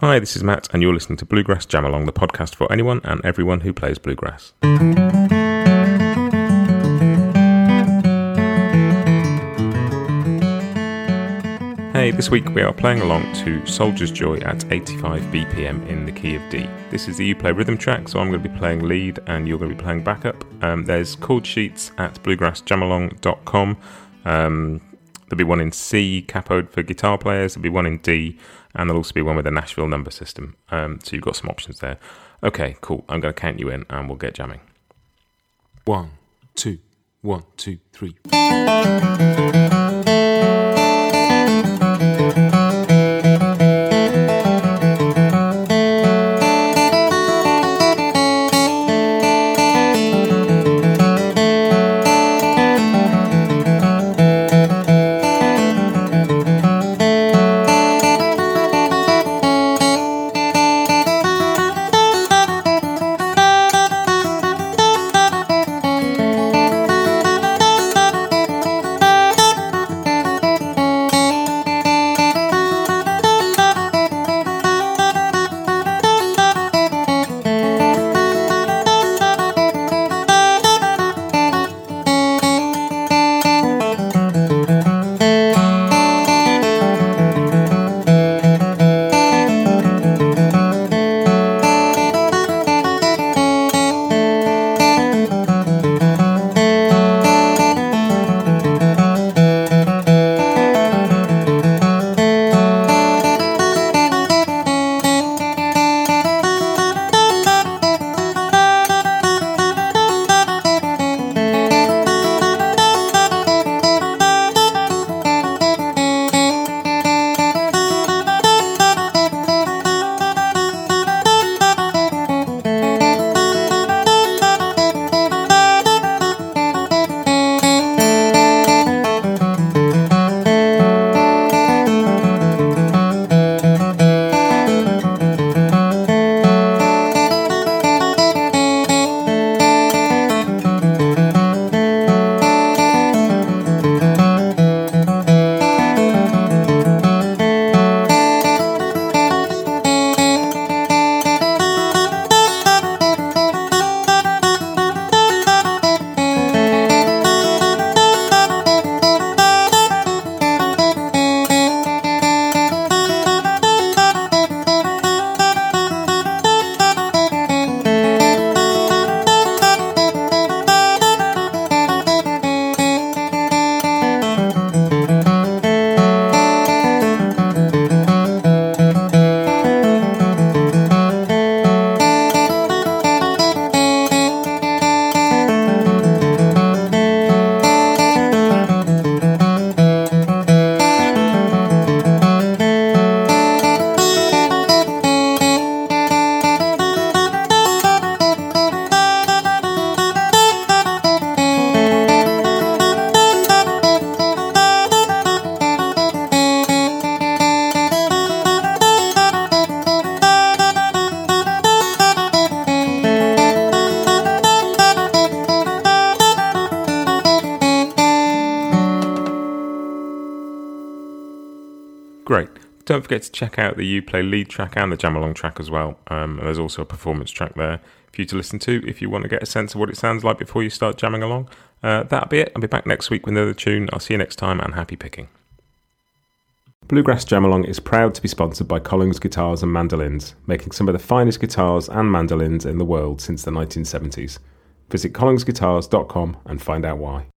Hi, this is Matt, and you're listening to Bluegrass Jam Along, the podcast for anyone and everyone who plays bluegrass. Hey, this week we are playing along to Soldier's Joy at 85 BPM in the key of D. This is the You Play rhythm track, so I'm going to be playing lead and you're going to be playing backup. Um, there's chord sheets at bluegrassjamalong.com. Um, there'll be one in C, capoed for guitar players, there'll be one in D, and there'll also be one with a Nashville number system. Um, so you've got some options there. Okay, cool. I'm going to count you in and we'll get jamming. One, two, one, two, three. Great. Don't forget to check out the You Play lead track and the Jam Along track as well. Um, there's also a performance track there for you to listen to if you want to get a sense of what it sounds like before you start jamming along. Uh, that'll be it. I'll be back next week with another tune. I'll see you next time and happy picking. Bluegrass Jam Along is proud to be sponsored by Collings Guitars and Mandolins, making some of the finest guitars and mandolins in the world since the 1970s. Visit collingsguitars.com and find out why.